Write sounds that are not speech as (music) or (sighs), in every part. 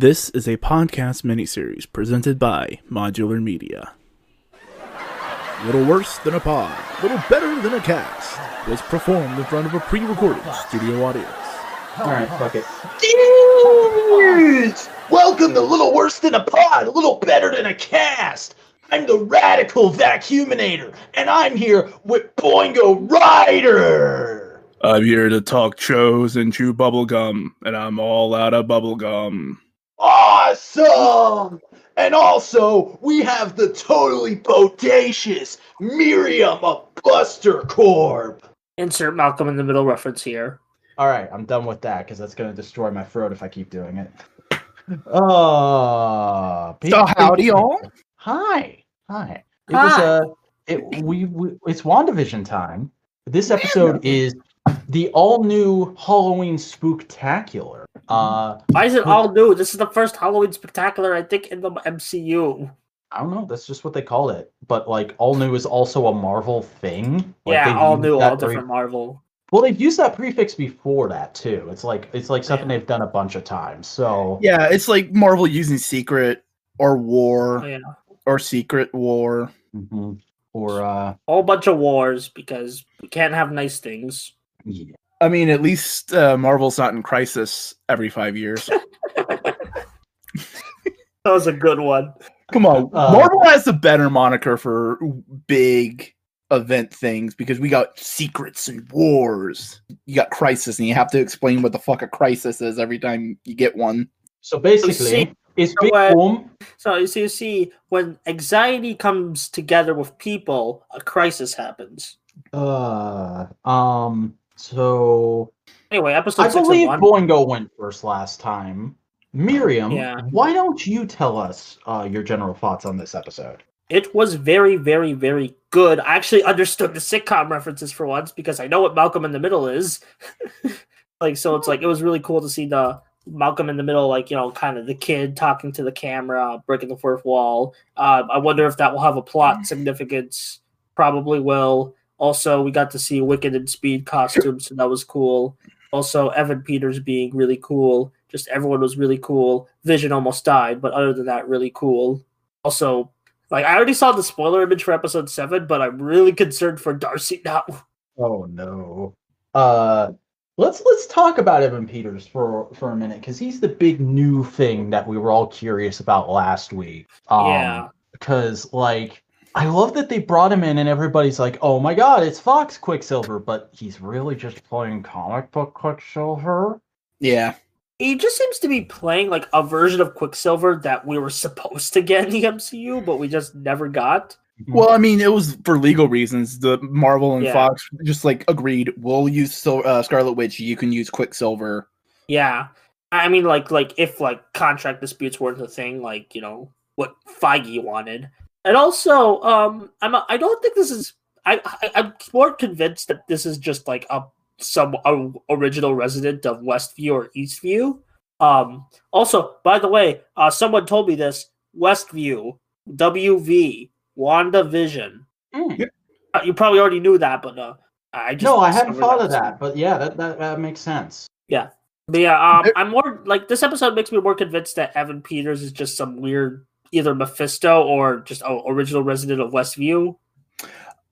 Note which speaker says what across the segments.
Speaker 1: This is a podcast miniseries presented by Modular Media. Little Worse Than a Pod, Little Better Than a Cast was performed in front of a pre recorded studio audience.
Speaker 2: Alright, fuck it.
Speaker 3: Dudes! Welcome to Little Worse Than a Pod, a little better than a cast. I'm the Radical Vacuuminator, and I'm here with Boingo Rider.
Speaker 1: I'm here to talk shows and chew bubblegum, and I'm all out of bubblegum.
Speaker 3: Awesome! And also, we have the totally bodacious Miriam of Buster Corp.
Speaker 4: Insert Malcolm in the Middle reference here.
Speaker 2: Alright, I'm done with that because that's gonna destroy my throat if I keep doing it. Uh,
Speaker 1: So howdy, y'all.
Speaker 2: Hi, hi. It was
Speaker 4: Hi.
Speaker 2: uh, it we, we it's Wandavision time. This episode is the all new Halloween Spooktacular. Uh,
Speaker 4: Why is it all new? This is the first Halloween spectacular, I think, in the MCU.
Speaker 2: I don't know. That's just what they call it. But like, all new is also a Marvel thing. Like,
Speaker 4: yeah, all new,
Speaker 2: that
Speaker 4: all
Speaker 2: pre-
Speaker 4: different Marvel.
Speaker 2: Well, they've used that prefix before that too. It's like it's like something they've done a bunch of times. So
Speaker 1: Yeah, it's like Marvel using secret or
Speaker 4: Oh,
Speaker 1: war
Speaker 4: yeah.
Speaker 1: or secret war.
Speaker 2: Mhm. or uh,
Speaker 4: Whole bunch of wars because we can't have nice things.
Speaker 2: Yeah.
Speaker 1: I mean, at least uh, Marvel's not in crisis every five years. (laughs)
Speaker 4: That was a good one.
Speaker 1: Come on,
Speaker 2: Uh,
Speaker 1: Marvel has a better moniker for big event things because we got secrets and wars. You got crisis, and you have to explain what the fuck a crisis is every time you get one.
Speaker 2: So basically,
Speaker 4: see,
Speaker 2: it's
Speaker 4: you
Speaker 2: Big
Speaker 4: know what?
Speaker 2: Boom.
Speaker 4: So you see, when anxiety comes together with people, a crisis happens.
Speaker 2: Uh, um. So
Speaker 4: Anyway, episode
Speaker 2: I
Speaker 4: six
Speaker 2: believe
Speaker 4: one.
Speaker 2: Boingo went first last time. Miriam,
Speaker 4: Yeah.
Speaker 2: why don't you tell us uh, your general thoughts on this episode?
Speaker 4: It was very, very, very good. I actually understood the sitcom references for once because I know what Malcolm in the Middle is. (laughs) like, so it's like it was really cool to see the Malcolm in the Middle, like you know, kind of the kid talking to the camera, breaking the fourth wall. Um, I wonder if that will have a plot (sighs) significance. Probably will. Also, we got to see Wiccan and Speed costumes, so that was cool. Also, Evan Peters being really cool. Just everyone was really cool. Vision almost died, but other than that, really cool. Also, like I already saw the spoiler image for episode seven, but I'm really concerned for Darcy now.
Speaker 2: Oh no. Uh, let's let's talk about Evan Peters for for a minute because he's the big new thing that we were all curious about last week. Um,
Speaker 4: Yeah.
Speaker 2: Because like. I love that they brought him in and everybody's like, "Oh my god, it's Fox Quicksilver," but he's really just playing comic book Quicksilver.
Speaker 1: Yeah,
Speaker 4: He just seems to be playing like a version of Quicksilver that we were (laughs) supposed to get in the MCU, but we just never got.
Speaker 1: Well, I mean, it was for legal reasons. The Marvel and
Speaker 4: Yeah.
Speaker 1: Fox just like agreed. We'll use Sil- uh, Scarlet Witch. You can use Quicksilver.
Speaker 4: Yeah, I mean, like, like if like contract disputes weren't a thing, like you know what Feige wanted, and also, um, I'm I don't think this is. I, I I'm more convinced that this is just like a some a, original resident of Westview or Eastview. Um. Also, by the way, uh, someone told me this. Westview, WV, WandaVision.
Speaker 2: Mm.
Speaker 4: Uh, You probably already knew that, but uh, I just
Speaker 2: No, I hadn't
Speaker 4: discovered
Speaker 2: thought of that, but yeah, that, that, that makes sense.
Speaker 4: Yeah, but yeah, um, I'm more like this episode makes me more convinced that Evan Peters is just some weird either Mephisto or just a original resident of Westview.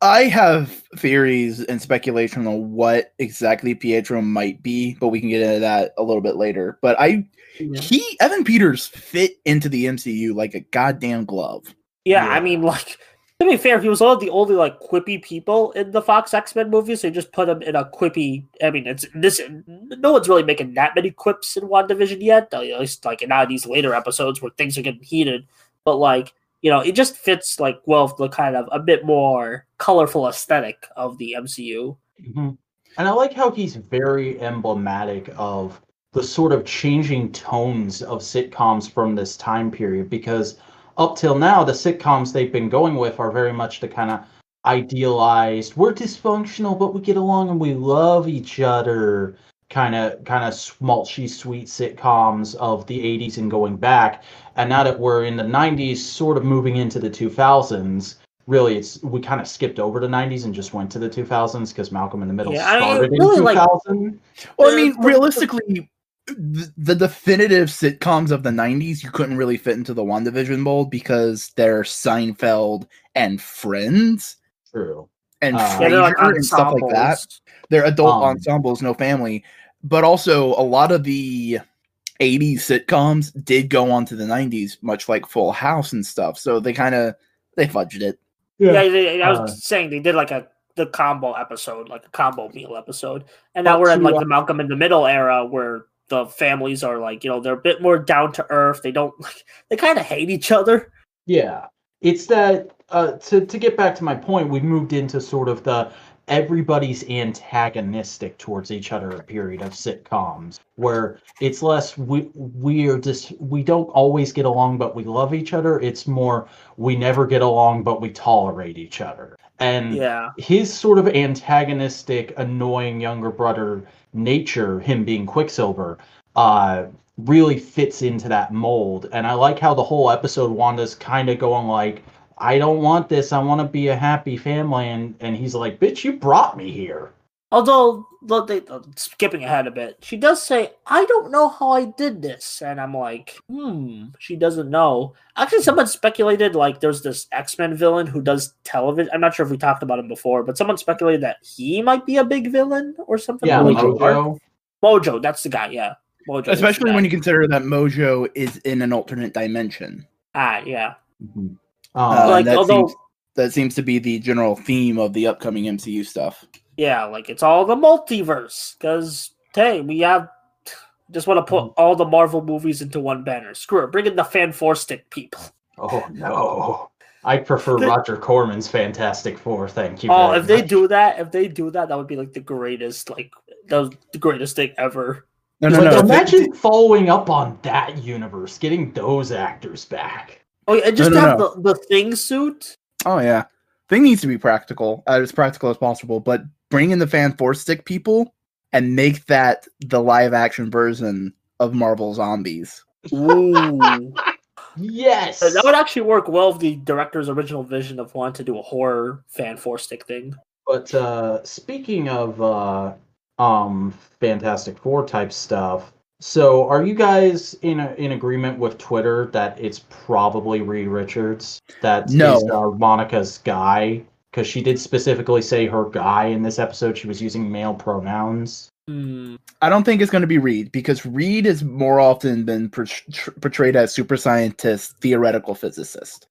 Speaker 1: I have theories and speculation on what exactly Pietro might be, but we can get into that a little bit later. But I, he, Evan Peters fit into the MCU like a goddamn glove.
Speaker 4: Yeah,
Speaker 2: Yeah.
Speaker 4: I mean, like to be fair, he was one of the only like quippy people in the Fox X Men movies. So you just put him in a quippy. I mean, it's this. No one's really making that many quips in WandaVision yet. At least like in these later episodes where things are getting heated. But like you know, it just fits like well the kind of a bit more colorful aesthetic of the MCU.
Speaker 2: Mhm. And I like how he's very emblematic of the sort of changing tones of sitcoms from this time period because up till now the sitcoms they've been going with are very much the kind of idealized we're dysfunctional but we get along and we love each other kind of kind of smalchy sweet sitcoms of the 80s and going back and now that we're in the 90s sort of moving into the 2000s really it's we kind of skipped over the 90s and just went to the 2000s because malcolm in the middle
Speaker 4: Yeah, I mean,
Speaker 2: started
Speaker 4: really,
Speaker 2: in
Speaker 4: like-
Speaker 2: 2000
Speaker 1: Well, I mean, realistically, the, the definitive sitcoms of the 90s you couldn't really fit into the WandaVision mold because they're Seinfeld and Friends
Speaker 2: True.
Speaker 1: and
Speaker 2: Uh,
Speaker 4: Yeah, like
Speaker 1: and stuff like that. They're adult
Speaker 2: Um,
Speaker 1: ensembles, no family. But also a lot of the 80s sitcoms did go on to the 90s, much like Full House and stuff. So they kind of they fudged it.
Speaker 4: Yeah, they, I was
Speaker 2: Uh,
Speaker 4: saying they did like a the combo episode, like a combo meal episode, and now we're in like the Malcolm in the Middle era where the families are like you know they're a bit more down to earth. They don't like they kind of hate each other.
Speaker 2: Yeah, it's that. Uh, to to get back to my point, we've moved into sort of the everybody's antagonistic towards each other a period of sitcoms, where it's less we we're just we don't always get along, but we love each other. It's more we never get along, but we tolerate each other. And
Speaker 4: Yeah,
Speaker 2: his sort of antagonistic, annoying younger brother nature, him being Quicksilver, uh, really fits into that mold. And I like how the whole episode Wanda's kind of going like, "I don't want this. I want to be a happy family," and and he's like, "Bitch, you brought me here."
Speaker 4: although look, they, uh, skipping ahead a bit, she does say, "I don't know how I did this," and I'm like, "Hmm." She doesn't know. Actually, someone speculated like there's this X Men villain who does television. I'm not sure if we talked about him before, but someone speculated that he might be a big villain or something.
Speaker 2: Yeah,
Speaker 4: really
Speaker 2: Mojo.
Speaker 4: Mojo, that's the guy. Yeah, Mojo. is the
Speaker 1: Especially
Speaker 4: guy.
Speaker 1: when you consider that Mojo is in an alternate dimension.
Speaker 4: ah, yeah,
Speaker 2: Mhm.
Speaker 1: Uh,
Speaker 2: Um,
Speaker 4: Like,
Speaker 1: that
Speaker 4: although-
Speaker 1: seems that seems to be the general theme of the upcoming MCU stuff.
Speaker 4: yeah, like it's all the multiverse because hey, we have just want to put
Speaker 2: Mm-hmm.
Speaker 4: all the Marvel movies into one banner. Screw it, bring in the Fan Four Stick people.
Speaker 2: oh no, I prefer Roger Corman's Fantastic Four. Thank you.
Speaker 4: Oh,
Speaker 2: very
Speaker 4: if they do that, if they do that, that would be like the greatest, like that was the greatest thing ever.
Speaker 1: No, no,
Speaker 2: like,
Speaker 1: no.
Speaker 2: imagine following up on that universe, getting those actors back.
Speaker 4: Oh yeah, just
Speaker 1: No, no,
Speaker 4: have the the thing suit.
Speaker 1: Oh yeah, thing needs to be practical, uh, as practical as possible. But bring in the fan four stick people and make that the live action version of Marvel Zombies.
Speaker 4: Ooh, (laughs)
Speaker 2: Yes.
Speaker 4: that would actually work well with the director's original vision of wanting to do a horror Fan Four Stick thing.
Speaker 2: But uh, speaking of uh, um, Fantastic Four type stuff, so are you guys in a, in agreement with Twitter that it's probably Reed Richards that
Speaker 1: No.
Speaker 2: is, uh, Monica's guy? Because she did specifically say her guy in this episode. She was using male pronouns.
Speaker 4: Hmm.
Speaker 1: I don't think it's going to be Reed because Reed has more often been por- tr- portrayed as super scientist, theoretical physicist.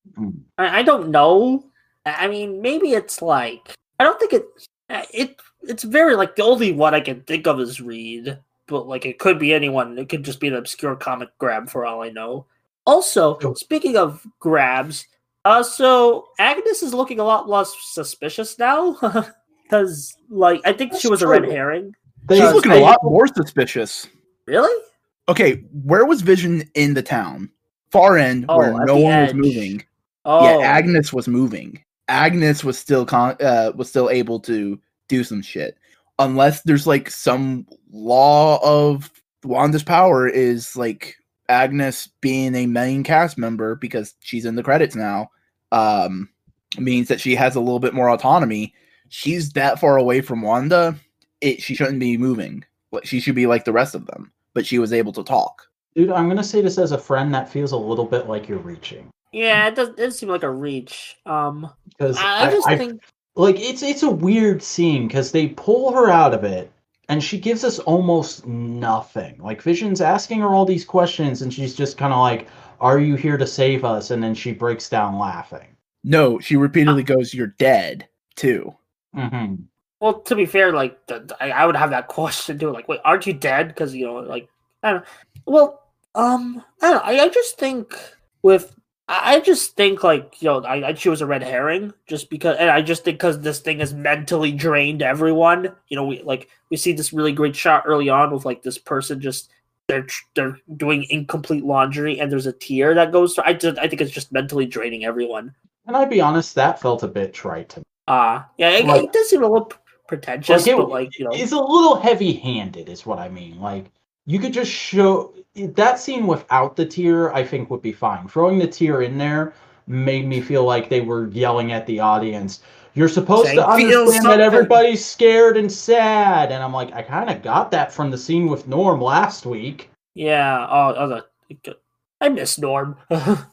Speaker 4: I, I don't know. I I mean, maybe it's like I don't think it. It it's very like the only one I can think of is Reed, but like it could be anyone. It could just be an obscure comic grab for all I know. Also, speaking of grabs, uh, so Agnes is looking a lot less suspicious now (laughs) because like I think she
Speaker 2: That's
Speaker 4: was a red herring.
Speaker 1: She's looking a lot more suspicious.
Speaker 4: Really?
Speaker 1: Okay, where was Vision in the town? Far end,
Speaker 4: Oh,
Speaker 1: where no one
Speaker 4: edge.
Speaker 1: was moving.
Speaker 4: Oh,
Speaker 1: Yeah, Agnes was moving. Agnes was still con- uh, was still able to do some shit. Unless there's like some law of Wanda's power is like Agnes being a main cast member because she's in the credits now. Um, means that she has a little bit more autonomy. She's that far away from Wanda. It she shouldn't be moving. Like, She should be like the rest of them. But she was able to talk.
Speaker 2: Dude, I'm gonna say this as a friend. That feels a little bit like you're reaching
Speaker 4: yeah. It does. It does seem like a reach. Um,
Speaker 2: because
Speaker 4: I, I just
Speaker 2: I,
Speaker 4: think
Speaker 2: like it's it's a weird scene because they pull her out of it and she gives us almost nothing like vision's asking her all these questions and she's just kind of like are you here to save us and then she breaks down laughing
Speaker 1: No, she repeatedly goes, "You're dead." Too.
Speaker 2: hmm
Speaker 4: Well, to be fair, like the, I, I would have that (laughs) question too. Like, wait, aren't you dead? Because you know, like, I don't. Know. Well, um, I don't. Know, I, I just think with. I I just think like you know I, I choose a red herring just because and I just think because this thing has mentally drained everyone you know we like we see this really great shot early on with like this person just they're they're doing incomplete laundry and there's a tear that goes through I just I think it's just mentally draining everyone.
Speaker 2: And i'd be honest? That felt a bit trite to me.
Speaker 4: Ah yeah it,
Speaker 2: Like-
Speaker 4: it does seem a little pretentious
Speaker 2: Like, it-
Speaker 4: but like you know.
Speaker 2: it's a little heavy handed is what i mean like you could just show that scene without the tear i think would be fine throwing the tear in there made me feel like they were yelling at the audience You're supposed
Speaker 4: Saying,
Speaker 2: to
Speaker 4: "Feel
Speaker 2: understand that everybody's scared and sad. And I'm like, I kind of got that from the scene with Norm last week.
Speaker 4: Yeah. Oh, oh the, I miss Norm. (laughs) I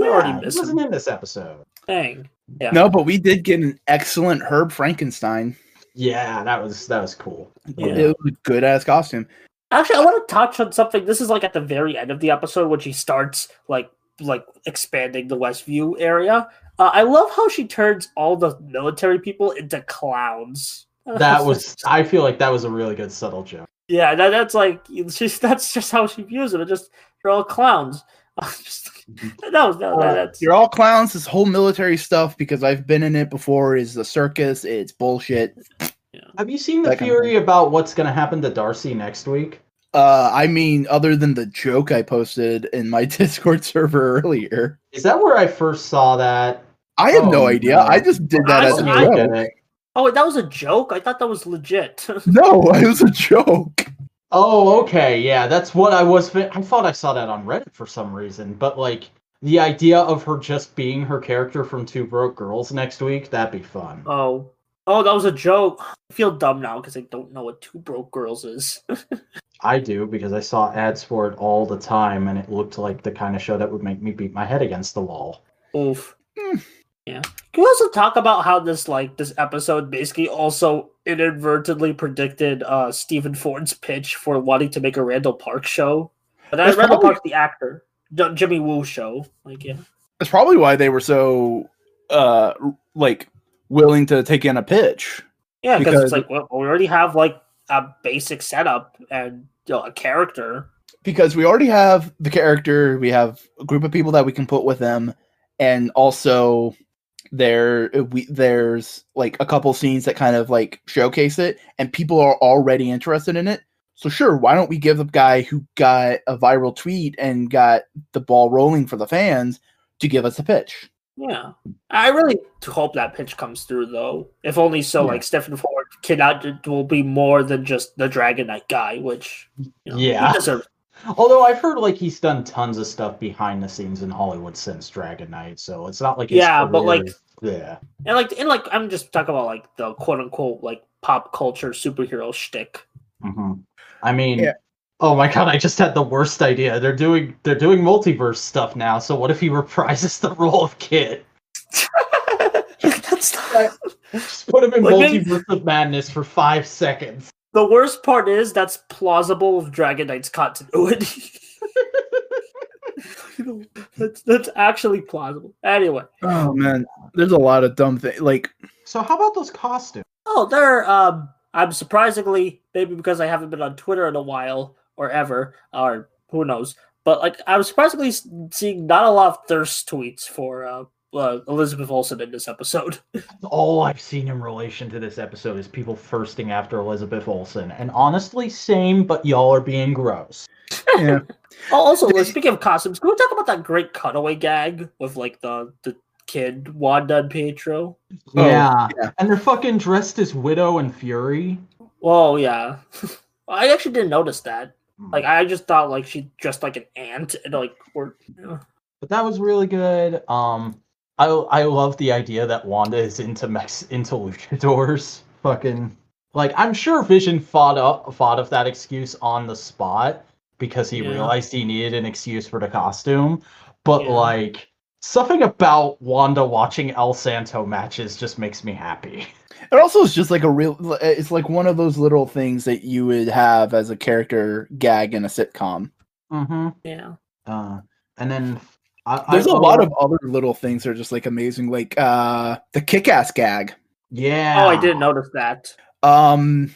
Speaker 4: already
Speaker 2: he
Speaker 4: miss him.
Speaker 2: wasn't in this episode.
Speaker 4: Dang. Yeah.
Speaker 1: No, but we did get an excellent Herb Frankenstein.
Speaker 2: Yeah, that was that was cool.
Speaker 4: Yeah.
Speaker 1: It was a good ass costume.
Speaker 4: Actually, I want to touch on something. This is like at the very end of the episode when she starts like like expanding the Westview area. Uh, I love how she turns all the military people into clowns. (laughs)
Speaker 2: That was I feel like that was a really good subtle joke.
Speaker 4: yeah. That, that's like (laughs) she's that's just how she views them. It just they're all clowns. (laughs) just, no, no, that, that's
Speaker 1: You're all clowns. This whole military stuff, because I've been in it before, is the circus. It's bullshit.
Speaker 2: Have you seen the
Speaker 1: That kind of
Speaker 2: theory about what's going to happen to Darcy next week?
Speaker 1: Uh, I mean, other than the joke I posted in my (laughs) Discord server earlier,
Speaker 2: Is that where I first saw that?
Speaker 1: I have
Speaker 2: Oh,
Speaker 1: no idea.
Speaker 2: no.
Speaker 1: I just did that
Speaker 4: I
Speaker 1: as a
Speaker 4: don't- I
Speaker 1: joke.
Speaker 2: it.
Speaker 4: oh, that was a joke. I thought that was legit. (laughs)
Speaker 1: No, it was a joke.
Speaker 2: Oh, okay, yeah, that's what I was. Fi- I thought I saw that on Reddit for some reason, but like the idea of her just being her character from Two Broke Girls next week—that'd be fun.
Speaker 4: oh, oh, that was a joke. I feel dumb now because I don't know what Two Broke Girls is. (laughs)
Speaker 2: I do because I saw ads for it all the time, and it looked like the kind of show that would make me beat my head against the wall.
Speaker 4: Oof.
Speaker 1: Hmm.
Speaker 4: Yeah. Can we also talk about how this like this episode basically also inadvertently predicted uh Stephen Lunsford's pitch for wanting to make a Randall Park show? But
Speaker 1: That's
Speaker 4: that Randall
Speaker 1: probably-
Speaker 4: Park's the actor. J- Jimmy Woo show. Like yeah.
Speaker 1: That's probably why they were so, uh, like willing to take in a pitch.
Speaker 4: Yeah, because it's like well, we already have like a basic setup and you know, a character.
Speaker 1: because we already have the character, we have a group of people that we can put with them, and also there we there's like a couple scenes that kind of like showcase it, and people are already interested in it. So sure, why don't we give the guy who got a viral tweet and got the ball rolling for the fans to give us a pitch?
Speaker 4: Yeah. I really hope that pitch comes through though. If only so
Speaker 1: Yeah.
Speaker 4: like Stephen Lunsford cannot will be more than just the Dragon Knight guy, which you know,
Speaker 2: Yeah.
Speaker 4: he deserves
Speaker 2: Although I've heard like he's done tons of stuff behind the scenes in Hollywood since Dragon Knight, so it's not like his
Speaker 4: Yeah, but,
Speaker 2: career-
Speaker 4: like-
Speaker 2: yeah,
Speaker 4: And like, and like, I'm just talking about like the quote unquote like pop culture superhero shtick.
Speaker 2: hmm I mean,
Speaker 1: Yeah.
Speaker 2: Oh my god, I just had the worst idea. They're doing they're doing multiverse stuff now. So what if he reprises the role of Kit?
Speaker 4: That's not,
Speaker 2: Just put him in
Speaker 4: Like, maybe-
Speaker 2: multiverse of madness for five seconds.
Speaker 4: the worst part is that's plausible with Dragon Knight's continuity. (laughs) that's that's actually plausible. Anyway,
Speaker 1: Oh man, there's a lot of dumb things. Like
Speaker 2: So how about those costumes?
Speaker 4: oh, they're Um, I'm surprisingly maybe because I haven't been on Twitter in a while or ever, or who knows. But like, I was surprisingly seeing not a lot of thirst tweets for uh, uh, Elizabeth Olsen in this episode. (laughs)
Speaker 2: All I've seen in relation to this episode is people thirsting after Elizabeth Olsen, and honestly, same. But y'all are being gross.
Speaker 1: yeah,
Speaker 4: Oh, also, like, speaking of costumes, can we talk about that great cutaway gag with like the the kid Wanda and Pietro?
Speaker 1: Oh,
Speaker 2: yeah.
Speaker 1: yeah.
Speaker 2: and they're fucking dressed as Widow and Fury.
Speaker 4: Oh yeah, (laughs) I actually didn't notice that. Like, I just thought like she dressed like an ant and like or yeah.
Speaker 2: But that was really good. Um, I I love the idea that Wanda is into Mex into luchadors. (laughs) Fucking like I'm sure Vision fought up fought of that excuse on the spot because he
Speaker 4: Yeah.
Speaker 2: realized he needed an excuse for the costume. But
Speaker 4: Yeah.
Speaker 2: like something about Wanda watching El Santo matches just makes me happy. (laughs)
Speaker 1: it also is just like a real. It's like one of those little things that you would have as a character gag in a sitcom.
Speaker 2: Mm-hmm.
Speaker 4: yeah.
Speaker 2: Uh, and then I,
Speaker 1: There's
Speaker 2: a
Speaker 1: a lot of other little things that are just like amazing, like uh the kick-ass gag.
Speaker 2: yeah.
Speaker 4: Oh, I didn't notice that.
Speaker 1: Um,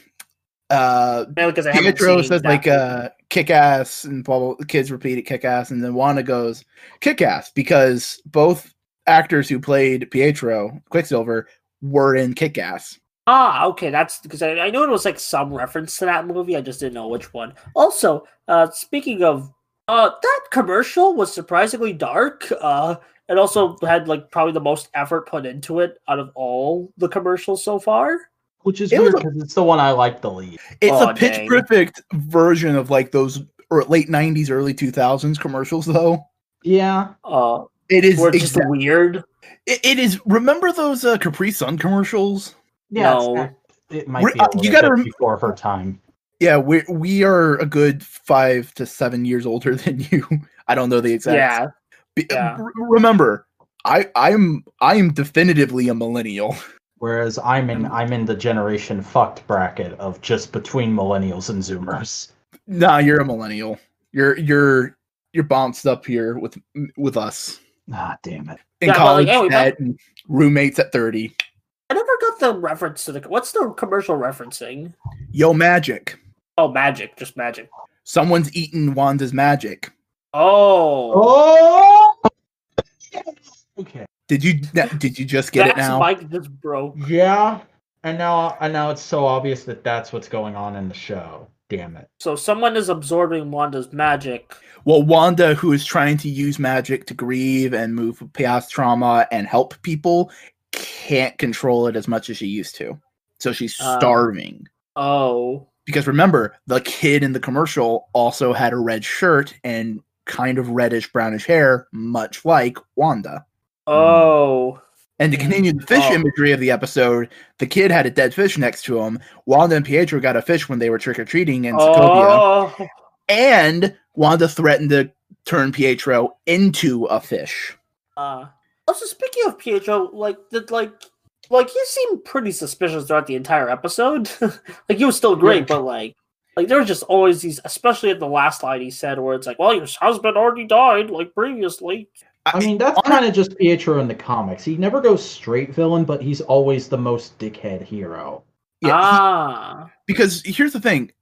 Speaker 1: uh,
Speaker 4: Mainly because I haven't
Speaker 1: Pietro
Speaker 4: seen
Speaker 1: says
Speaker 4: that
Speaker 1: like
Speaker 4: movie.
Speaker 1: uh kick-ass, and blah, blah, the kids repeat it kick-ass, and then Wanda goes kick-ass because both actors who played Pietro Quicksilver were in kick-ass.
Speaker 4: Ah, okay, that's because I, I knew it was like some reference to that movie. I just didn't know which one. Also, uh, speaking of, uh, that commercial was surprisingly dark. Uh, it also had like probably the most effort put into it out of all the commercials so far.
Speaker 2: which is
Speaker 1: It
Speaker 2: weird because it's the one I like the least.
Speaker 1: It's
Speaker 4: Oh,
Speaker 1: a pitch
Speaker 4: dang.
Speaker 1: perfect version of like those or late '90s, early 2000s commercials, though.
Speaker 2: Yeah.
Speaker 4: Uh,
Speaker 1: It is
Speaker 4: Or just
Speaker 1: exact-
Speaker 4: weird.
Speaker 1: It, it is remember those uh, Capri Sun commercials?
Speaker 2: Yeah,
Speaker 4: No.
Speaker 2: it might
Speaker 1: We're-
Speaker 2: be a
Speaker 1: uh, you gotta
Speaker 2: bit
Speaker 1: rem-
Speaker 2: before her time.
Speaker 1: Yeah, we we are a good five to seven years older (laughs) than you. I don't know the exact.
Speaker 4: Yeah.
Speaker 1: Be-
Speaker 4: yeah.
Speaker 1: r- remember, I I'm I am definitively a millennial.
Speaker 2: Whereas I'm in I'm in the generation fucked bracket of just between millennials and Zoomers.
Speaker 1: Nah, you're a millennial. You're you're you're bounced up here with with us
Speaker 2: Ah, damn it.
Speaker 1: In
Speaker 4: Yeah, but, like,
Speaker 1: college
Speaker 4: yeah, we
Speaker 1: at and roommates at thirty.
Speaker 4: I never got the reference to the. What's the commercial referencing?
Speaker 1: Yo, magic.
Speaker 4: Oh, magic, just magic.
Speaker 1: Someone's eaten Wanda's magic.
Speaker 4: Oh,
Speaker 2: Oh. Okay.
Speaker 1: Did you did you just get it
Speaker 4: that's
Speaker 1: now?
Speaker 4: Mike just broke.
Speaker 2: Yeah. And now and now it's so obvious that that's what's going on in the show. Damn it.
Speaker 4: So someone is absorbing Wanda's magic.
Speaker 1: Well, Wanda, who is trying to use magic to grieve and move past trauma and help people, can't control it as much as she used to. So she's
Speaker 4: Um,
Speaker 1: starving.
Speaker 4: Oh,
Speaker 1: because remember, the kid in the commercial also had a red shirt and kind of reddish brownish hair, much like Wanda.
Speaker 4: oh,
Speaker 1: And to continue the fish
Speaker 4: Oh.
Speaker 1: imagery of the episode, the kid had a dead fish next to him. Wanda and Pietro got a fish when they were trick or treating in Sokovia.
Speaker 4: oh.
Speaker 1: And Wanda threatened to turn Pietro into a fish.
Speaker 4: Uh, also, speaking of Pietro, like did like like he seemed pretty suspicious throughout the entire episode. (laughs) like he was still great,
Speaker 2: Yeah.
Speaker 4: but like like there was just always these, especially at the last line he said, where it's like, "Well, your husband already died, like previously."
Speaker 2: I mean, that's kind of just Pietro in the comics. He never goes straight villain, but he's always the most dickhead hero.
Speaker 1: Yeah, he-
Speaker 4: ah,
Speaker 1: because here's the thing.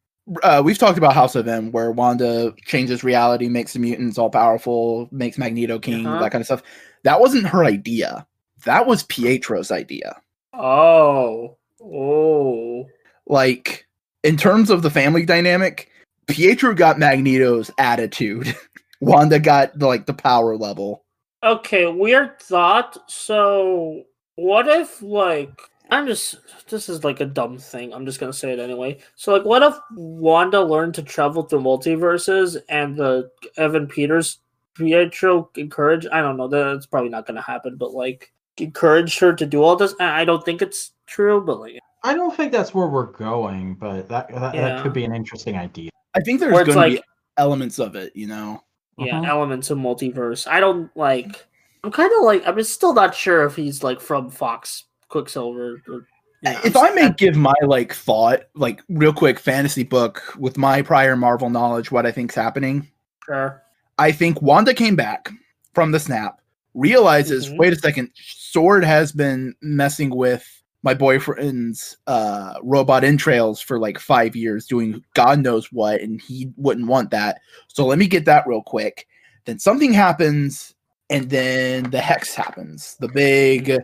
Speaker 1: Uh, we've talked about House of M, where Wanda changes reality, makes the mutants all powerful, makes Magneto king,
Speaker 4: Uh-huh.
Speaker 1: that kind of stuff. That wasn't her idea. That was Pietro's idea.
Speaker 4: oh, oh.
Speaker 1: Like, in terms of the family dynamic, Pietro got Magneto's attitude. (laughs) Wanda got like the power level.
Speaker 4: Okay, weird thought. So, what if, like, I'm just, this is like a dumb thing. I'm just gonna say it anyway. So, like, what if Wanda learned to travel through multiverses and the Evan Peters Pietro encouraged, I don't know, that's probably not gonna happen, but like, encouraged her to do all this? I I don't think it's true, but like,
Speaker 2: I don't think that's where we're going, but that that,
Speaker 4: Yeah.
Speaker 2: that could be an interesting idea.
Speaker 1: I think there's
Speaker 4: Where it's
Speaker 1: going to be elements of it, you know.
Speaker 4: Yeah,
Speaker 2: Mhm.
Speaker 4: elements of multiverse. I don't like, I'm kind of like, I'm still not sure if he's like from Fox Quicksilver. Or, you know,
Speaker 1: if
Speaker 4: I'm
Speaker 1: may give my like thought, like real quick fantasy book with my prior Marvel knowledge, what I think's happening.
Speaker 4: sure.
Speaker 1: I think Wanda came back from the snap, realizes,
Speaker 4: Mhm.
Speaker 1: wait a second, Sword has been messing with my boyfriend's uh, robot entrails for like five years, doing God knows what, and he wouldn't want that. So let me get that real quick. Then something happens, and then the hex happens. The big,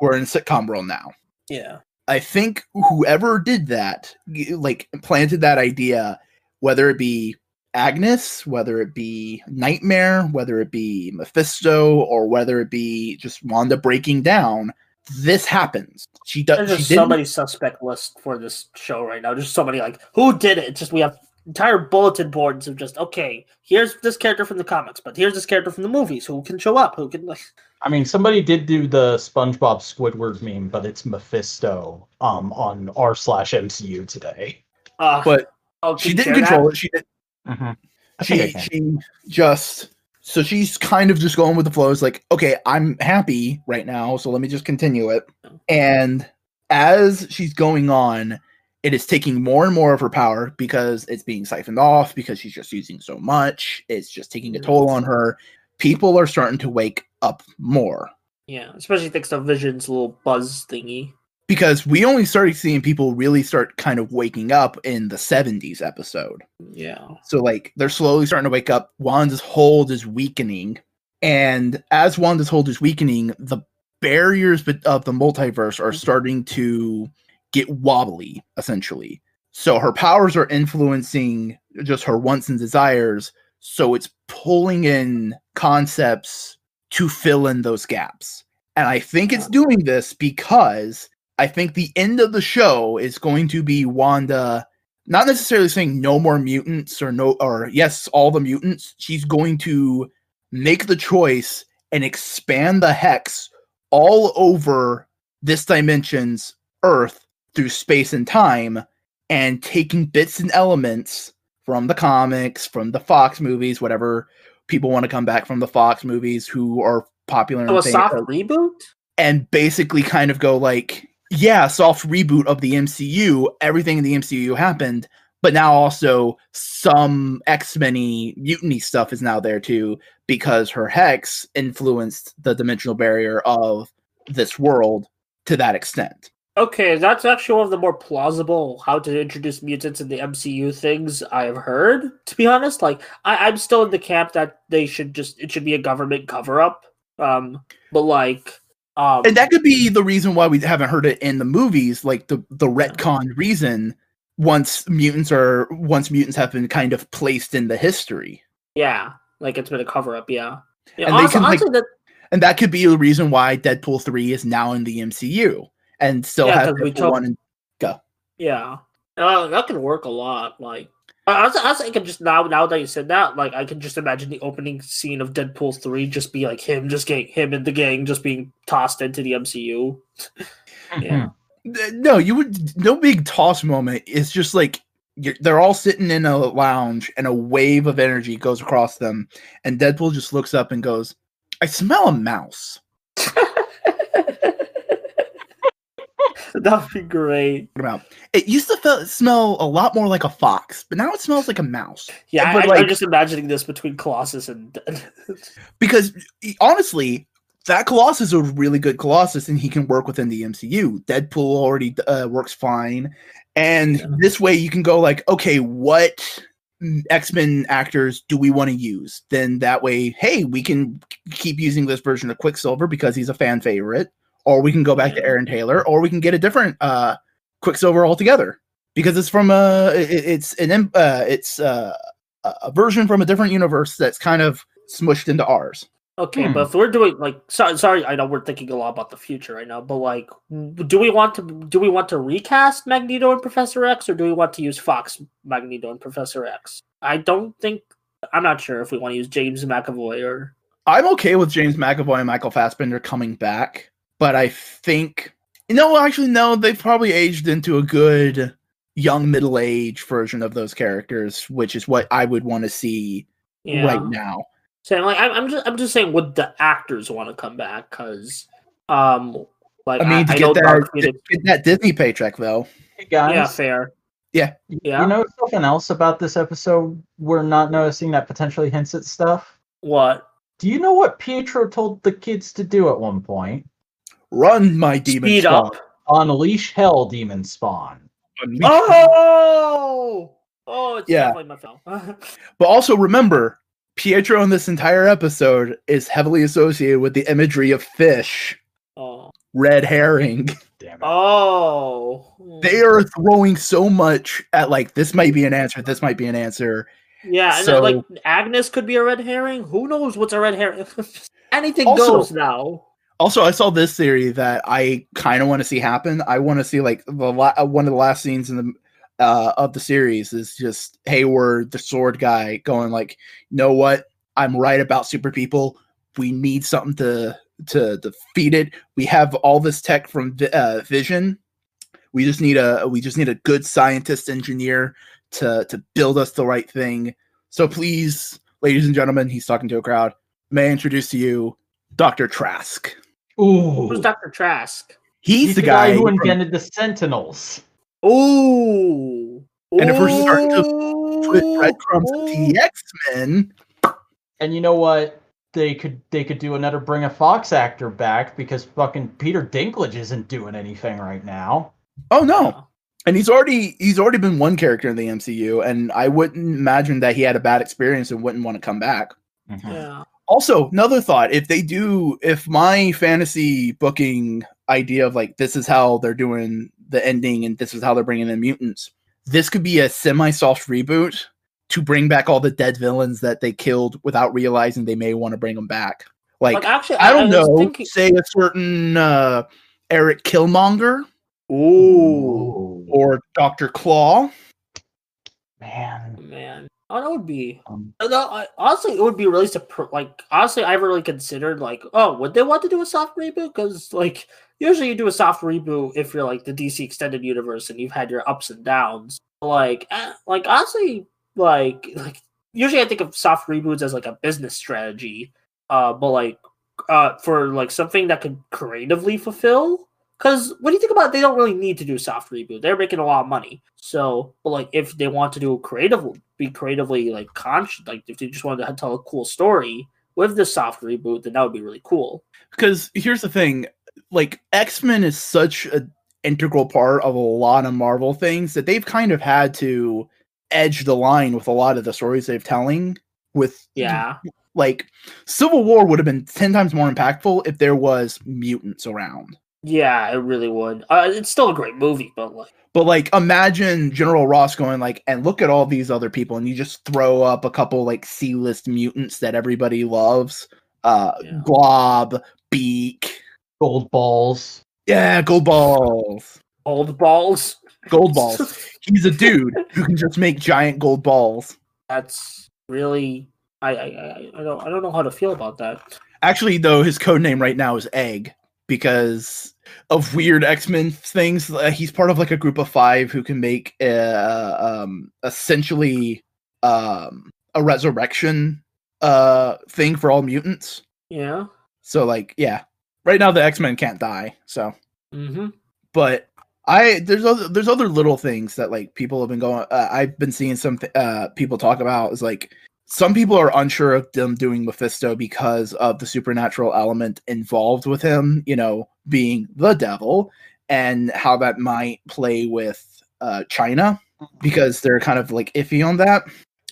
Speaker 1: we're in sitcom world now.
Speaker 4: Yeah.
Speaker 1: I think whoever did that, like planted that idea, whether it be Agnes, whether it be Nightmare, whether it be Mephisto, or whether it be just Wanda breaking down, this happens. She does.
Speaker 4: There's
Speaker 1: She
Speaker 4: just
Speaker 1: didn't.
Speaker 4: so many suspect list for this show right now. Just so many like who did it? It's just we have entire bulletin boards of just okay. Here's this character from the comics, but here's this character from the movies. Who can show up? Who can like?
Speaker 2: I mean, somebody did do the SpongeBob Squidward meme, but it's Mephisto um on r slash MCU today.
Speaker 4: Uh,
Speaker 1: But
Speaker 4: oh,
Speaker 1: she didn't control
Speaker 4: that?
Speaker 1: it. She did.
Speaker 2: I think I
Speaker 1: She she just. So she's kind of just going with the flow. It's like, okay, I'm happy right now, so let me just continue it. Oh. And as she's going on, it is taking more and more of her power because it's being siphoned off because she's just using so much. It's just taking a mm. toll on her. People are starting to wake up more
Speaker 4: Yeah, especially thanks to Vision's little buzz thingy.
Speaker 1: Because we only started seeing people really start kind of waking up in the 70s episode.
Speaker 4: Yeah.
Speaker 1: So like they're slowly starting to wake up. Wanda's hold is weakening, and as Wanda's hold is weakening, the barriers of the multiverse are mm-hmm. starting to get wobbly, essentially. So her powers are influencing just her wants and desires. So it's pulling in concepts to fill in those gaps. And I think it's doing this because I think the end of the show is going to be Wanda not necessarily saying no more mutants or no or yes all the mutants she's going to make the choice and expand the hex all over this dimension's Earth through space and time, and taking bits and elements from the comics, from the Fox movies, whatever people want to come back from the Fox movies who are popular.
Speaker 4: So oh, a
Speaker 1: and things,
Speaker 4: soft reboot?
Speaker 1: and basically kind of go like, yeah, soft reboot of the MCU. Everything in the MCU happened, but now also some X Men mutiny stuff is now there too because her hex influenced the dimensional barrier of this world to that extent.
Speaker 4: Okay, that's actually one of the more plausible how to introduce mutants in the MCU things I've heard. To be honest, like I, I'm still in the camp that they should just it should be a government cover up. Um, but like, um,
Speaker 1: And that could be the reason why we haven't heard it in the movies, like the the retcon reason. Once mutants are once mutants have been kind of placed in the history.
Speaker 4: yeah, like it's been a cover up. Yeah, yeah.
Speaker 1: And they
Speaker 4: honestly,
Speaker 1: can, like,
Speaker 4: that
Speaker 1: and that could be the reason why Deadpool three is now in the MCU and still
Speaker 4: Yeah, we
Speaker 1: Deadpool one and go.
Speaker 4: Yeah, uh, that can work a lot. Like, I, I, was, I was thinking just now, now that you said that, like, I can just imagine the opening scene of Deadpool three just be like him, just getting him and the gang just being tossed into the MCU. Mm-hmm. yeah,
Speaker 1: Th- no, you would no big toss moment. It's just like you're, they're all sitting in a lounge and a wave of energy goes across them, and Deadpool just looks up and goes, "I smell a mouse." (laughs)
Speaker 4: that'd be great.
Speaker 1: About it? Used to feel, smell a lot more like a fox, but now it smells like a mouse.
Speaker 4: Yeah,
Speaker 1: But,
Speaker 4: I,
Speaker 1: like-
Speaker 4: I'm just imagining this between Colossus and. (laughs)
Speaker 1: because honestly, that Colossus is a really good Colossus, and he can work within the MCU. Deadpool already uh, works fine, and
Speaker 4: Yeah.
Speaker 1: this way you can go like, okay, what X Men actors do we want to use? Then that way, hey, we can keep using this version of Quicksilver because he's a fan favorite, or we can go back to Aaron Taylor, or we can get a different uh, Quicksilver altogether because it's from a it- it's an uh, it's uh, a a version from a different universe that's kind of smushed into ours.
Speaker 4: Okay,
Speaker 2: Hmm.
Speaker 4: but if we're doing like, sorry, sorry, I know we're thinking a lot about the future right now, but like, do we want to do we want to recast Magneto and Professor X, or do we want to use Fox Magneto and Professor X? I don't think I'm not sure if we want to use James McAvoy or
Speaker 1: I'm okay with James McAvoy and Michael Fassbender coming back, but I think no, actually no, they've probably aged into a good young middle age version of those characters, which is what I would want to see
Speaker 4: yeah.
Speaker 1: right now.
Speaker 4: So like, I'm, I'm just I'm just saying, would the actors want to come back? Because um, like
Speaker 1: I mean, to
Speaker 4: know
Speaker 1: get that,
Speaker 4: Phoenix-
Speaker 1: get that Disney paycheck though.
Speaker 2: Hey guys,
Speaker 4: yeah, fair.
Speaker 1: Yeah.
Speaker 4: Yeah.
Speaker 2: you know something else about this episode we're not noticing that potentially hints at stuff?
Speaker 4: What?
Speaker 2: Do you know what Pietro told the kids to do at one point?
Speaker 1: Run, my demon
Speaker 4: Speed
Speaker 1: spawn.
Speaker 4: up.
Speaker 2: Unleash hell, demon spawn.
Speaker 1: Unleash-
Speaker 4: Oh, oh, it's
Speaker 1: Yeah.
Speaker 4: definitely my film. (laughs)
Speaker 1: But also remember, Pietro in this entire episode is heavily associated with the imagery of fish,
Speaker 4: oh,
Speaker 1: red herring.
Speaker 2: Damn it.
Speaker 4: oh,
Speaker 1: They are throwing so much at like this might be an answer, this might be an answer.
Speaker 4: Yeah, and
Speaker 1: So-
Speaker 4: then, like Agnes could be a red herring. Who knows what's a red herring? (laughs) Anything
Speaker 1: Also-
Speaker 4: goes now.
Speaker 1: Also, I saw this theory that I kind of want to see happen. I want to see like the la- uh, one of the last scenes in the uh, of the series is just Hayward, the sword guy, going like, "You know what? I'm right about super people. We need something to to defeat it. We have all this tech from uh, Vision. We just need a we just need a good scientist engineer to to build us the right thing. So please, ladies and gentlemen, he's talking to a crowd. May I introduce to you Doctor Trask."
Speaker 2: Ooh.
Speaker 4: Who's Doctor Trask?
Speaker 1: He's,
Speaker 2: He's
Speaker 1: the, guy,
Speaker 2: who
Speaker 1: from-
Speaker 2: invented the Sentinels.
Speaker 4: Ooh,
Speaker 1: And if we're starting to put
Speaker 4: Ooh.
Speaker 1: breadcrumbs into the X Men.
Speaker 2: And you know what? They could they could do another bring a Fox actor back because fucking Peter Dinklage isn't doing anything right now.
Speaker 1: Oh no! And he's already he's already been one character in the MCU, and I wouldn't imagine that he had a bad experience and wouldn't want to come back. Mm-hmm.
Speaker 4: Yeah.
Speaker 1: Also, another thought: if they do, if my fantasy booking idea of like this is how they're doing the ending and this is how they're bringing in mutants, this could be a semi-soft reboot to bring back all the dead villains that they killed without realizing they may want to bring them back. Like,
Speaker 4: Like actually,
Speaker 1: I don't
Speaker 4: was
Speaker 1: know,
Speaker 4: thinking-
Speaker 1: say a certain uh, Eric Killmonger
Speaker 4: Ooh,
Speaker 1: or Doctor Claw.
Speaker 2: Man.
Speaker 4: man. Oh, that would be.
Speaker 2: Um,
Speaker 4: Uh, No, honestly, it would be really surpr- like honestly, I've really considered like, oh, would they want to do a soft reboot? Because like usually you do a soft reboot if you're like the DC extended universe and you've had your ups and downs. Like, eh, like honestly, like (laughs) like usually I think of soft reboots as like a business strategy. Uh, but like uh for like something that could creatively fulfill. Because what do you think about? it? They don't really need to do a soft reboot. They're making a lot of money. So, but like, if they want to do a creative, be creatively like conscious, like if they just wanted to tell a cool story with the soft reboot, then that would be really cool.
Speaker 1: because here's the thing like x-men is such an integral part of a lot of marvel things that they've kind of had to edge the line with a lot of the stories they've telling with
Speaker 4: Yeah,
Speaker 1: like civil war would have been 10 times more impactful if there was mutants around
Speaker 4: yeah, it really would. Uh, it's still a great movie, but like,
Speaker 1: but like imagine general ross going like and look at all these other people and you just throw up a couple like c-list mutants that everybody loves uh
Speaker 4: Yeah.
Speaker 1: glob beak
Speaker 2: gold balls.
Speaker 1: yeah gold balls
Speaker 4: old balls.
Speaker 1: gold (laughs) balls He's a dude who can just make giant gold balls.
Speaker 4: That's really. I, I I I don't I don't know how to feel about that.
Speaker 1: Actually, though, his code name right now is Egg because of weird X Men things. Uh, he's part of like a group of five who can make uh, um, essentially um, a resurrection uh, thing for all mutants.
Speaker 4: Yeah.
Speaker 1: So, like, yeah, right now the X Men can't die. So,
Speaker 4: Mm-hmm.
Speaker 1: but I there's other there's other little things that like people have been going. Uh, I've been seeing some th- uh, people talk about is like some people are unsure of them doing Mephisto because of the supernatural element involved with him. You know, being the devil and how that might play with uh, China because they're kind of like iffy on that.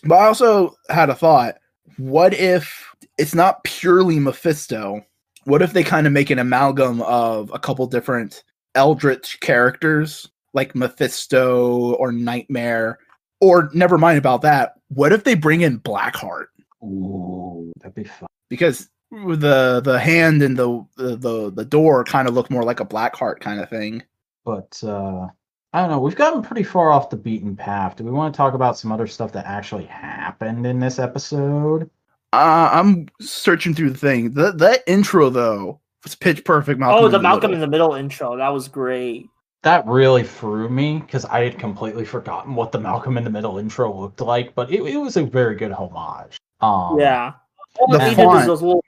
Speaker 1: But I also had a thought: what if it's not purely Mephisto? What if they kind of make an amalgam of a couple different eldritch characters like Mephisto or Nightmare? Or never mind about that. What if they bring in Blackheart?
Speaker 2: Ooh, that'd be fun.
Speaker 1: Because the the hand and the the the, the door kind of look more like a Blackheart kind of thing.
Speaker 2: But uh I don't know. We've gotten pretty far off the beaten path. Do we want to talk about some other stuff that actually happened in this episode?
Speaker 1: Uh, I'm searching through the thing. The that intro though was pitch perfect. Malcolm
Speaker 4: Oh,
Speaker 1: in
Speaker 4: the Malcolm
Speaker 1: Middle.
Speaker 4: in the Middle intro. That was great.
Speaker 2: That really threw me because I had completely forgotten what the Malcolm in the Middle intro looked like, but it, it was a very good homage. Um,
Speaker 4: yeah. All
Speaker 1: the
Speaker 4: we needed
Speaker 1: font.
Speaker 4: those little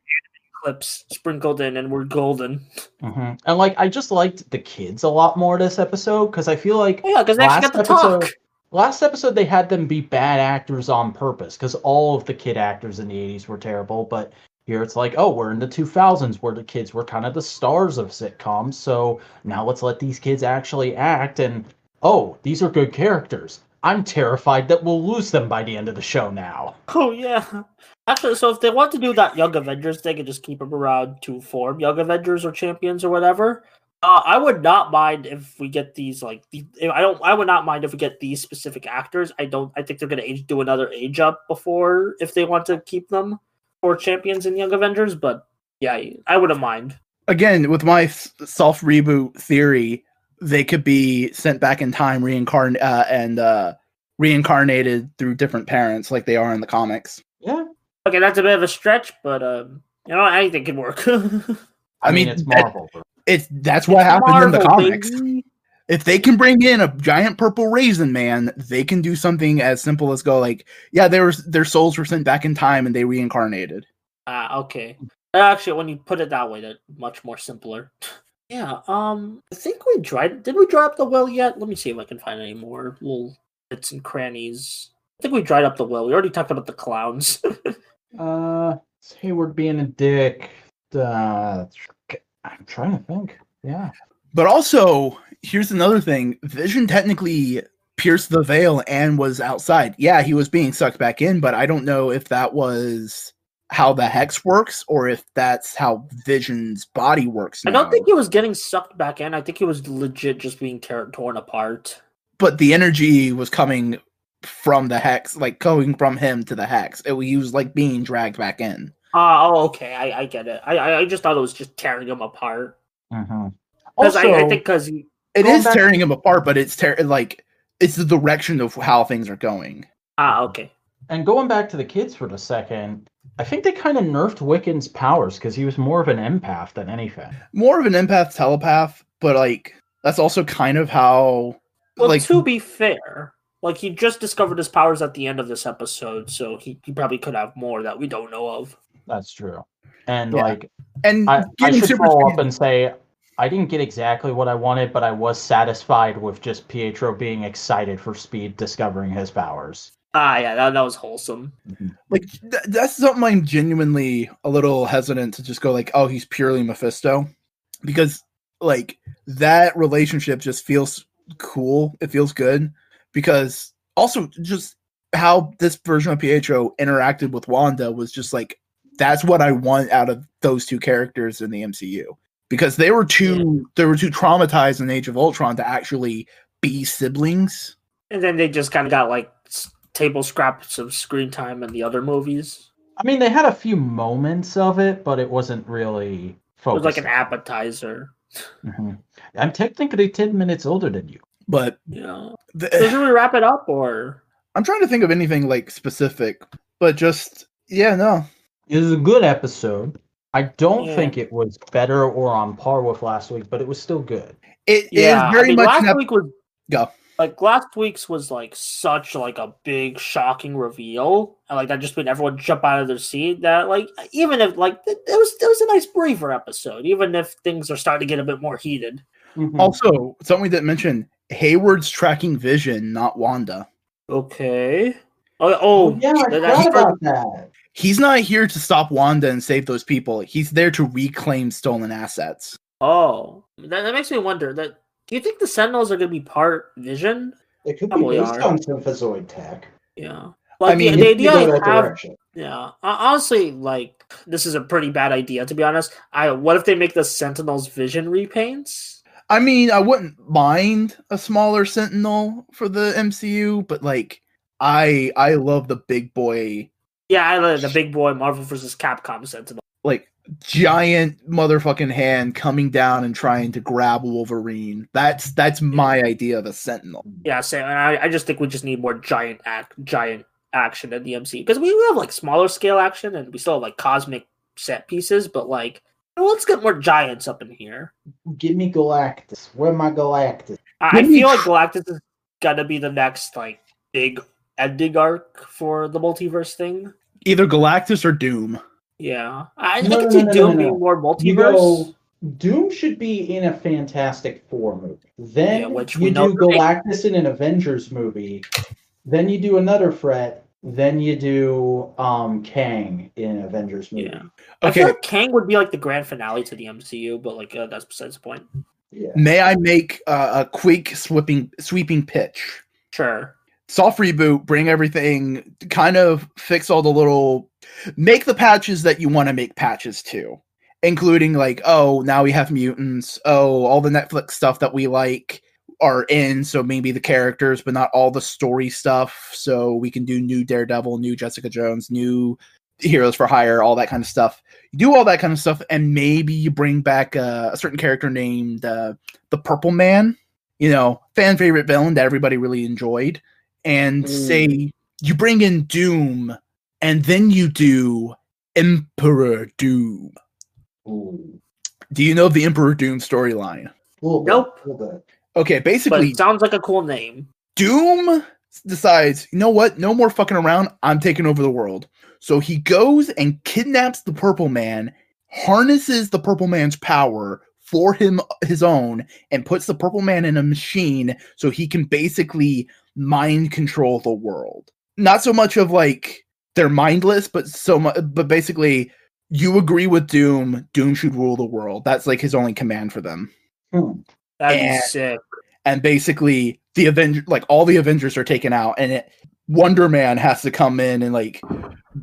Speaker 4: clips sprinkled in, and we're golden.
Speaker 2: mhm. And like, I just liked the kids a lot more this episode because I feel like
Speaker 4: Oh, yeah, because they actually got
Speaker 2: Last
Speaker 4: to talk.
Speaker 2: last episode they had them be bad actors on purpose because all of the kid actors in the 80s were terrible but here it's like oh we're in the 2000s where the kids were kind of the stars of sitcoms so now let's let these kids actually act and oh these are good characters i'm terrified that we'll lose them by the end of the show now (laughs)
Speaker 4: Oh yeah. Actually, so if they want to do that Young Avengers, they can just keep them around to form Young Avengers or Champions or whatever. Uh, I would not mind if we get these like I don't I would not mind if we get these specific actors. I don't I think they're gonna do another age up before if they want to keep them for Champions and Young Avengers. But yeah, I wouldn't mind.
Speaker 1: Again, with my self reboot theory, they could be sent back in time, reincarnate uh, and uh, reincarnated through different parents, like they are in the comics.
Speaker 2: yeah
Speaker 4: Okay, that's a bit of a stretch, but um, you know anything can work. (laughs)
Speaker 2: i, mean,
Speaker 1: mean,
Speaker 2: it's marvel bro.
Speaker 1: It's that's what happened in the comics.
Speaker 4: baby.
Speaker 1: If they can bring in a giant purple raisin man, they can do something as simple as go like, yeah, there was their souls were sent back in time and they reincarnated.
Speaker 4: Ah, okay. Actually, when you put it that way, that much more simpler. (laughs) Yeah. Um, I think we dried. Did we dry up the well yet? Let me see if I can find any more little bits and crannies. I think we dried up the well. We already talked about the clowns. (laughs)
Speaker 2: uh it's hayward being a dick uh i'm trying to think yeah
Speaker 1: But also, here's another thing: Vision technically pierced the veil and was outside. Yeah, he was being sucked back in, but I don't know if that was how the hex works or if that's how Vision's body works.
Speaker 4: I don't think he was getting sucked back in. I think he was legit just being tear- torn apart.
Speaker 1: but the energy was coming from the hex, like going from him to the hex. It, he was like being dragged back in.
Speaker 4: Ah, oh, okay. I, I get it. I, I, I just thought it was just tearing him apart.
Speaker 2: mm-hmm.
Speaker 4: Because
Speaker 2: also
Speaker 4: I, I think because he.
Speaker 1: It
Speaker 2: Going
Speaker 1: is
Speaker 2: back-
Speaker 1: tearing him apart, but it's tear like it's the direction of how things are going.
Speaker 4: Ah, okay.
Speaker 2: And going back to the kids for a second, I think they kind of nerfed Wiccan's powers because he was more of an empath than anything.
Speaker 1: More of an empath telepath, but like that's also kind of how
Speaker 4: Well,
Speaker 1: like
Speaker 4: to be fair, like he just discovered his powers at the end of this episode, so he, he probably could have more that we don't know of.
Speaker 2: That's true. And
Speaker 1: Yeah.
Speaker 2: like,
Speaker 1: and
Speaker 2: I, I
Speaker 1: getting
Speaker 2: should
Speaker 1: super
Speaker 2: follow up and say I didn't get exactly what I wanted, but I was satisfied with just Pietro being excited for Speed discovering his powers.
Speaker 4: Ah, yeah, that, that was wholesome.
Speaker 1: like th- that's something I'm genuinely a little hesitant to just go like, oh, he's purely Mephisto, because like that relationship just feels cool. It feels good because also just how this version of Pietro interacted with Wanda was just like that's what I want out of those two characters in the MCU because they were too they were too traumatized in Age of Ultron to actually be siblings.
Speaker 4: And then they just kind of got like s- table scraps of screen time in the other movies.
Speaker 2: I mean, they had a few moments of it, but it wasn't really
Speaker 4: It was
Speaker 2: focused.
Speaker 4: like an appetizer.
Speaker 2: Mhm. I'm technically 10 minutes older than you.
Speaker 1: But
Speaker 4: yeah,
Speaker 1: the,
Speaker 4: so should we wrap it up or?
Speaker 1: I'm trying to think of anything like specific, but just yeah, no.
Speaker 2: It was a good episode. I don't
Speaker 4: Yeah.
Speaker 2: think it was better or on par with last week, but it was still good.
Speaker 1: It is
Speaker 4: Yeah,
Speaker 1: very
Speaker 4: I mean,
Speaker 1: much
Speaker 4: last
Speaker 1: an ep-
Speaker 4: week was
Speaker 1: Go.
Speaker 4: like last week's was like such like a big shocking reveal, and like that just made everyone jump out of their seat. That like even if like it, it was it was a nice breather episode, even if things are starting to get a bit more heated.
Speaker 2: Mhm.
Speaker 1: also something that didn't. Hayward's tracking Vision, not Wanda.
Speaker 4: Okay. Oh, oh
Speaker 2: yeah, I
Speaker 4: that- that's
Speaker 2: forgot about that.
Speaker 1: He's not here to stop Wanda and save those people. He's there to reclaim stolen assets.
Speaker 4: Oh, that, that makes me wonder. That do you think the Sentinels are going to be part Vision?
Speaker 3: It could be
Speaker 4: Probably
Speaker 3: based
Speaker 4: are.
Speaker 3: on synthezoid tech.
Speaker 4: Yeah. Like
Speaker 1: mean,
Speaker 4: the, the
Speaker 3: If you
Speaker 4: idea
Speaker 3: that
Speaker 4: have,
Speaker 3: direction.
Speaker 4: yeah. Honestly, like this is a pretty bad idea to be honest. I what if they make the Sentinels Vision repaints?
Speaker 1: I mean, I wouldn't mind a smaller Sentinel for the MCU, but like, I I love the big boy,
Speaker 4: Yeah, I like the big boy Marvel versus Capcom Sentinel.
Speaker 1: like giant motherfucking hand coming down and trying to grab Wolverine. That's that's my idea of a Sentinel.
Speaker 4: Yeah, same. And I, I just think we just need more giant act, giant action in the MCU because we have like smaller scale action and we still have like cosmic set pieces, but like let's get more giants up in here.
Speaker 3: Give me Galactus. Where my Galactus?
Speaker 4: I, I
Speaker 1: Let me
Speaker 4: feel like Galactus is gonna be the next like big ending arc for the multiverse thing.
Speaker 1: Either Galactus or Doom.
Speaker 4: Yeah, I,
Speaker 3: No,
Speaker 4: I can
Speaker 3: no,
Speaker 4: see
Speaker 3: no, no,
Speaker 4: Doom
Speaker 3: no, no.
Speaker 4: being more
Speaker 3: You
Speaker 4: multiverse.
Speaker 3: Doom should be in a Fantastic Four movie. Then
Speaker 4: Yeah, which
Speaker 3: you do
Speaker 4: they're.
Speaker 3: Galactus in an Avengers movie. Then you do another Fret. Then you do um Kang in Avengers movie.
Speaker 4: Yeah, I feel
Speaker 1: Okay,
Speaker 4: like Kang would be like the grand finale to the MCU, but like uh, that's besides the point.
Speaker 3: Yeah.
Speaker 1: may I make uh, a quick sweeping sweeping pitch?
Speaker 4: Sure.
Speaker 1: Soft reboot, bring everything, kind of fix all the little, make the patches that you want to make patches to, including like, oh, now we have mutants. Oh, all the Netflix stuff that we like are in, so maybe the characters, but not all the story stuff. So we can do new Daredevil, new Jessica Jones, new Heroes for Hire, all that kind of stuff. You do all that kind of stuff, and maybe you bring back a certain character named uh, the Purple Man. You know, fan favorite villain that everybody really enjoyed and
Speaker 4: Mm.
Speaker 1: say you bring in Doom and then you do Emperor Doom.
Speaker 3: Ooh.
Speaker 1: Do you know the Emperor Doom storyline?
Speaker 3: A
Speaker 4: Nope.
Speaker 3: a little.
Speaker 1: Okay,
Speaker 4: But
Speaker 1: basically,
Speaker 4: it sounds like a cool name.
Speaker 1: Doom decides, you know what? No more fucking around. I'm taking over the world. So he goes and kidnaps the Purple Man, harnesses the Purple Man's power for him his own, and puts the Purple Man in a machine so he can basically mind control the world. Not so much of like they're mindless, but so much, but basically, you agree with Doom. Doom should rule the world. That's like his only command for them
Speaker 3: Hmm.
Speaker 4: That'd be
Speaker 1: And-
Speaker 4: sick.
Speaker 1: and basically the Avenger, like all the Avengers are taken out, and it Wonder Man has to come in and like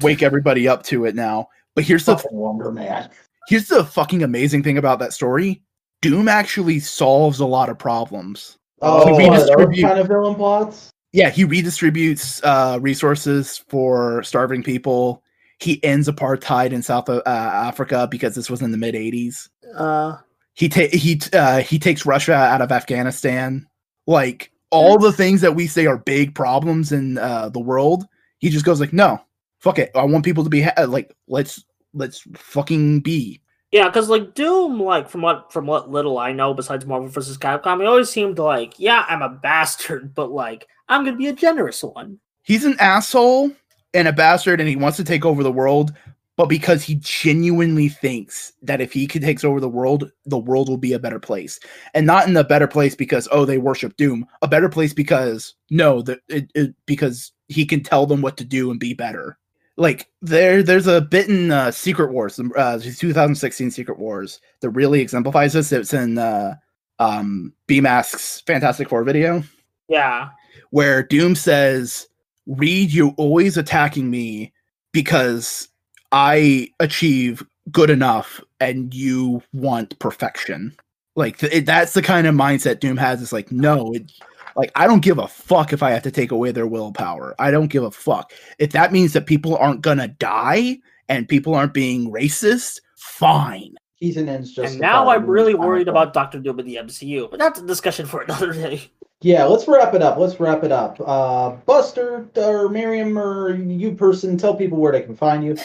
Speaker 1: wake everybody up to it now. But here's the
Speaker 3: Fucking Wonder Man.
Speaker 1: Here's the fucking amazing thing about that story. Doom actually solves a lot of problems.
Speaker 3: Oh,
Speaker 1: He
Speaker 3: one
Speaker 1: redistribute-
Speaker 3: kind of villain plots.
Speaker 1: Yeah, he redistributes uh, resources for starving people. He ends apartheid in South uh, Africa because this was in the mid '80s.
Speaker 4: Uh,
Speaker 1: he ta- he uh, he takes Russia out of Afghanistan. Like all the things that we say are big problems in uh, the world, He just goes like, "No, fuck it. I want people to be ha- like, let's let's fucking be."
Speaker 4: Yeah, because like Doom, like from what from what little I know, besides Marvel vs. Capcom, he always seemed like, yeah, I'm a bastard, (laughs) but like I'm gonna be a generous one.
Speaker 1: He's an asshole and a bastard, and he wants to take over the world. But because he genuinely thinks that if he could takes over the world, the world will be a better place, and not in a better place because oh they worship Doom, a better place because no, that it, it because he can tell them what to do and be better like there there's a bit in uh, secret wars uh 2016 secret wars that really exemplifies this. It's in uh um b-mask's fantastic four video.
Speaker 4: Yeah.
Speaker 1: where doom says reed you're always attacking me because i achieve good enough and you want perfection. Like th- that's the kind of mindset doom has. It's like no it, like I don't give a fuck if I have to take away their willpower. I don't give a fuck. If that means that people aren't gonna die and people aren't being racist, fine.
Speaker 2: He's an ends just.
Speaker 4: and now I'm really worried about Doctor Doom in the MCU, but that's a discussion for (laughs) another day.
Speaker 2: Yeah, let's wrap it up. Let's wrap it up. Uh, Buster or Miriam or you person, tell people where they can find you.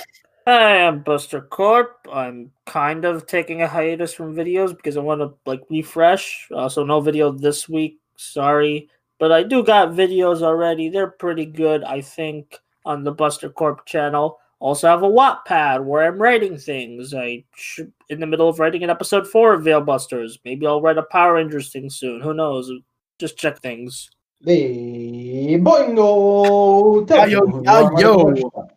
Speaker 4: Hi, I'm Buster Corp. I'm kind of taking a hiatus from videos because I want to like refresh. Uh, so no video this week. Sorry, but I do got videos already. They're pretty good, I think, on the Buster Corp channel. Also have a Wattpad where I'm writing things. I should in the middle of writing an episode four of Veilbusters. Maybe I'll write a Power Rangers thing soon. Who knows? Just check things.
Speaker 2: The Boingo. Tell
Speaker 1: Yo,
Speaker 2: people who you are,
Speaker 1: yo, yo.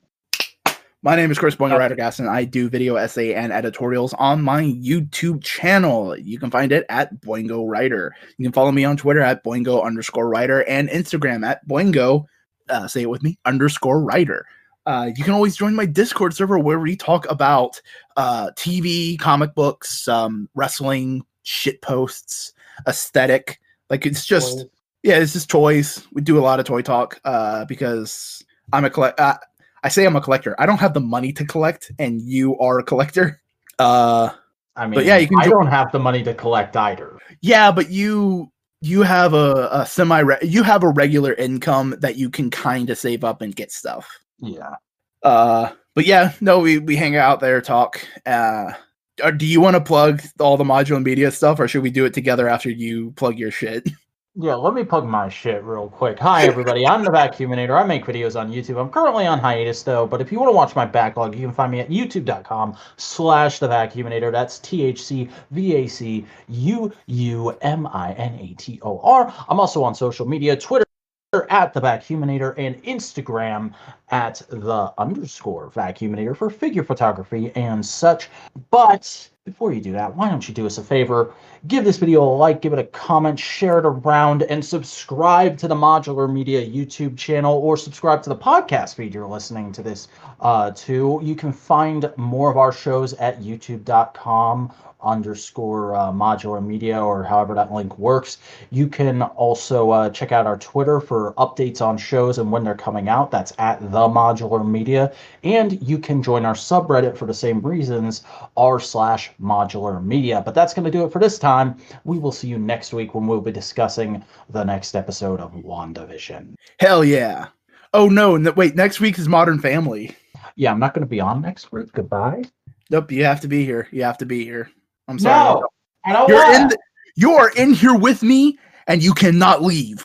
Speaker 1: My name is Chris Boingo Ryder Gaston. I do video essay and editorials on my YouTube channel. You can find it at Boingo Writer. You can follow me on Twitter at Boingo underscore writer and Instagram at Boingo, uh, say it with me, underscore writer. Uh, you can always join my Discord server where we talk about uh, TV, comic books, um, wrestling, shit posts, aesthetic. Like it's just, yeah, it's just toys. We do a lot of toy talk uh, because I'm a collect. Uh, I say I'm a collector. I don't have the money to collect, and you are a collector. (laughs) Uh,
Speaker 2: I mean,
Speaker 1: But yeah, you can
Speaker 2: I
Speaker 1: jo-
Speaker 2: don't have the money to collect either.
Speaker 1: yeah, but you you have a, a semi you have a regular income that you can kind of save up and get stuff.
Speaker 2: Yeah.
Speaker 1: Uh, but yeah, no, we we hang out there, talk. Uh, do you want to plug all the modular media stuff, or should we do it together after you plug your shit? (laughs)
Speaker 2: Yeah, let me plug my shit real quick. Hi, everybody. I'm the Vacuuminator. I make videos on YouTube. I'm currently on hiatus, though, but if you want to watch my backlog, you can find me at youtube.com slash the Vacuuminator. That's T-H-C-V-A-C-U-U-M-I-N-A-T-O-R. I'm also on social media, Twitter at the Vacuuminator and Instagram at the underscore Vacuuminator for figure photography and such. But before you do that, why don't you do us a favor? Give this video a like, give it a comment, share it around, and subscribe to the Modular Media YouTube channel or subscribe to the podcast feed you're listening to this uh, to. You can find more of our shows at youtube.com underscore uh, modular media or however that link works. You can also uh, check out our Twitter for updates on shows and when they're coming out. That's at the modular media. And you can join our subreddit for the same reasons, r slash modular media. But that's going to do it for this time. We will see you next week when we'll be discussing the next episode of WandaVision.
Speaker 1: Hell yeah! Oh no! n- wait, next week is Modern Family.
Speaker 2: Yeah, I'm not going to be on next week. Goodbye.
Speaker 1: Nope, you have to be here. You have to be here. I'm sorry.
Speaker 2: No, I don't
Speaker 1: You're in. The, you are in here with me, and you cannot leave.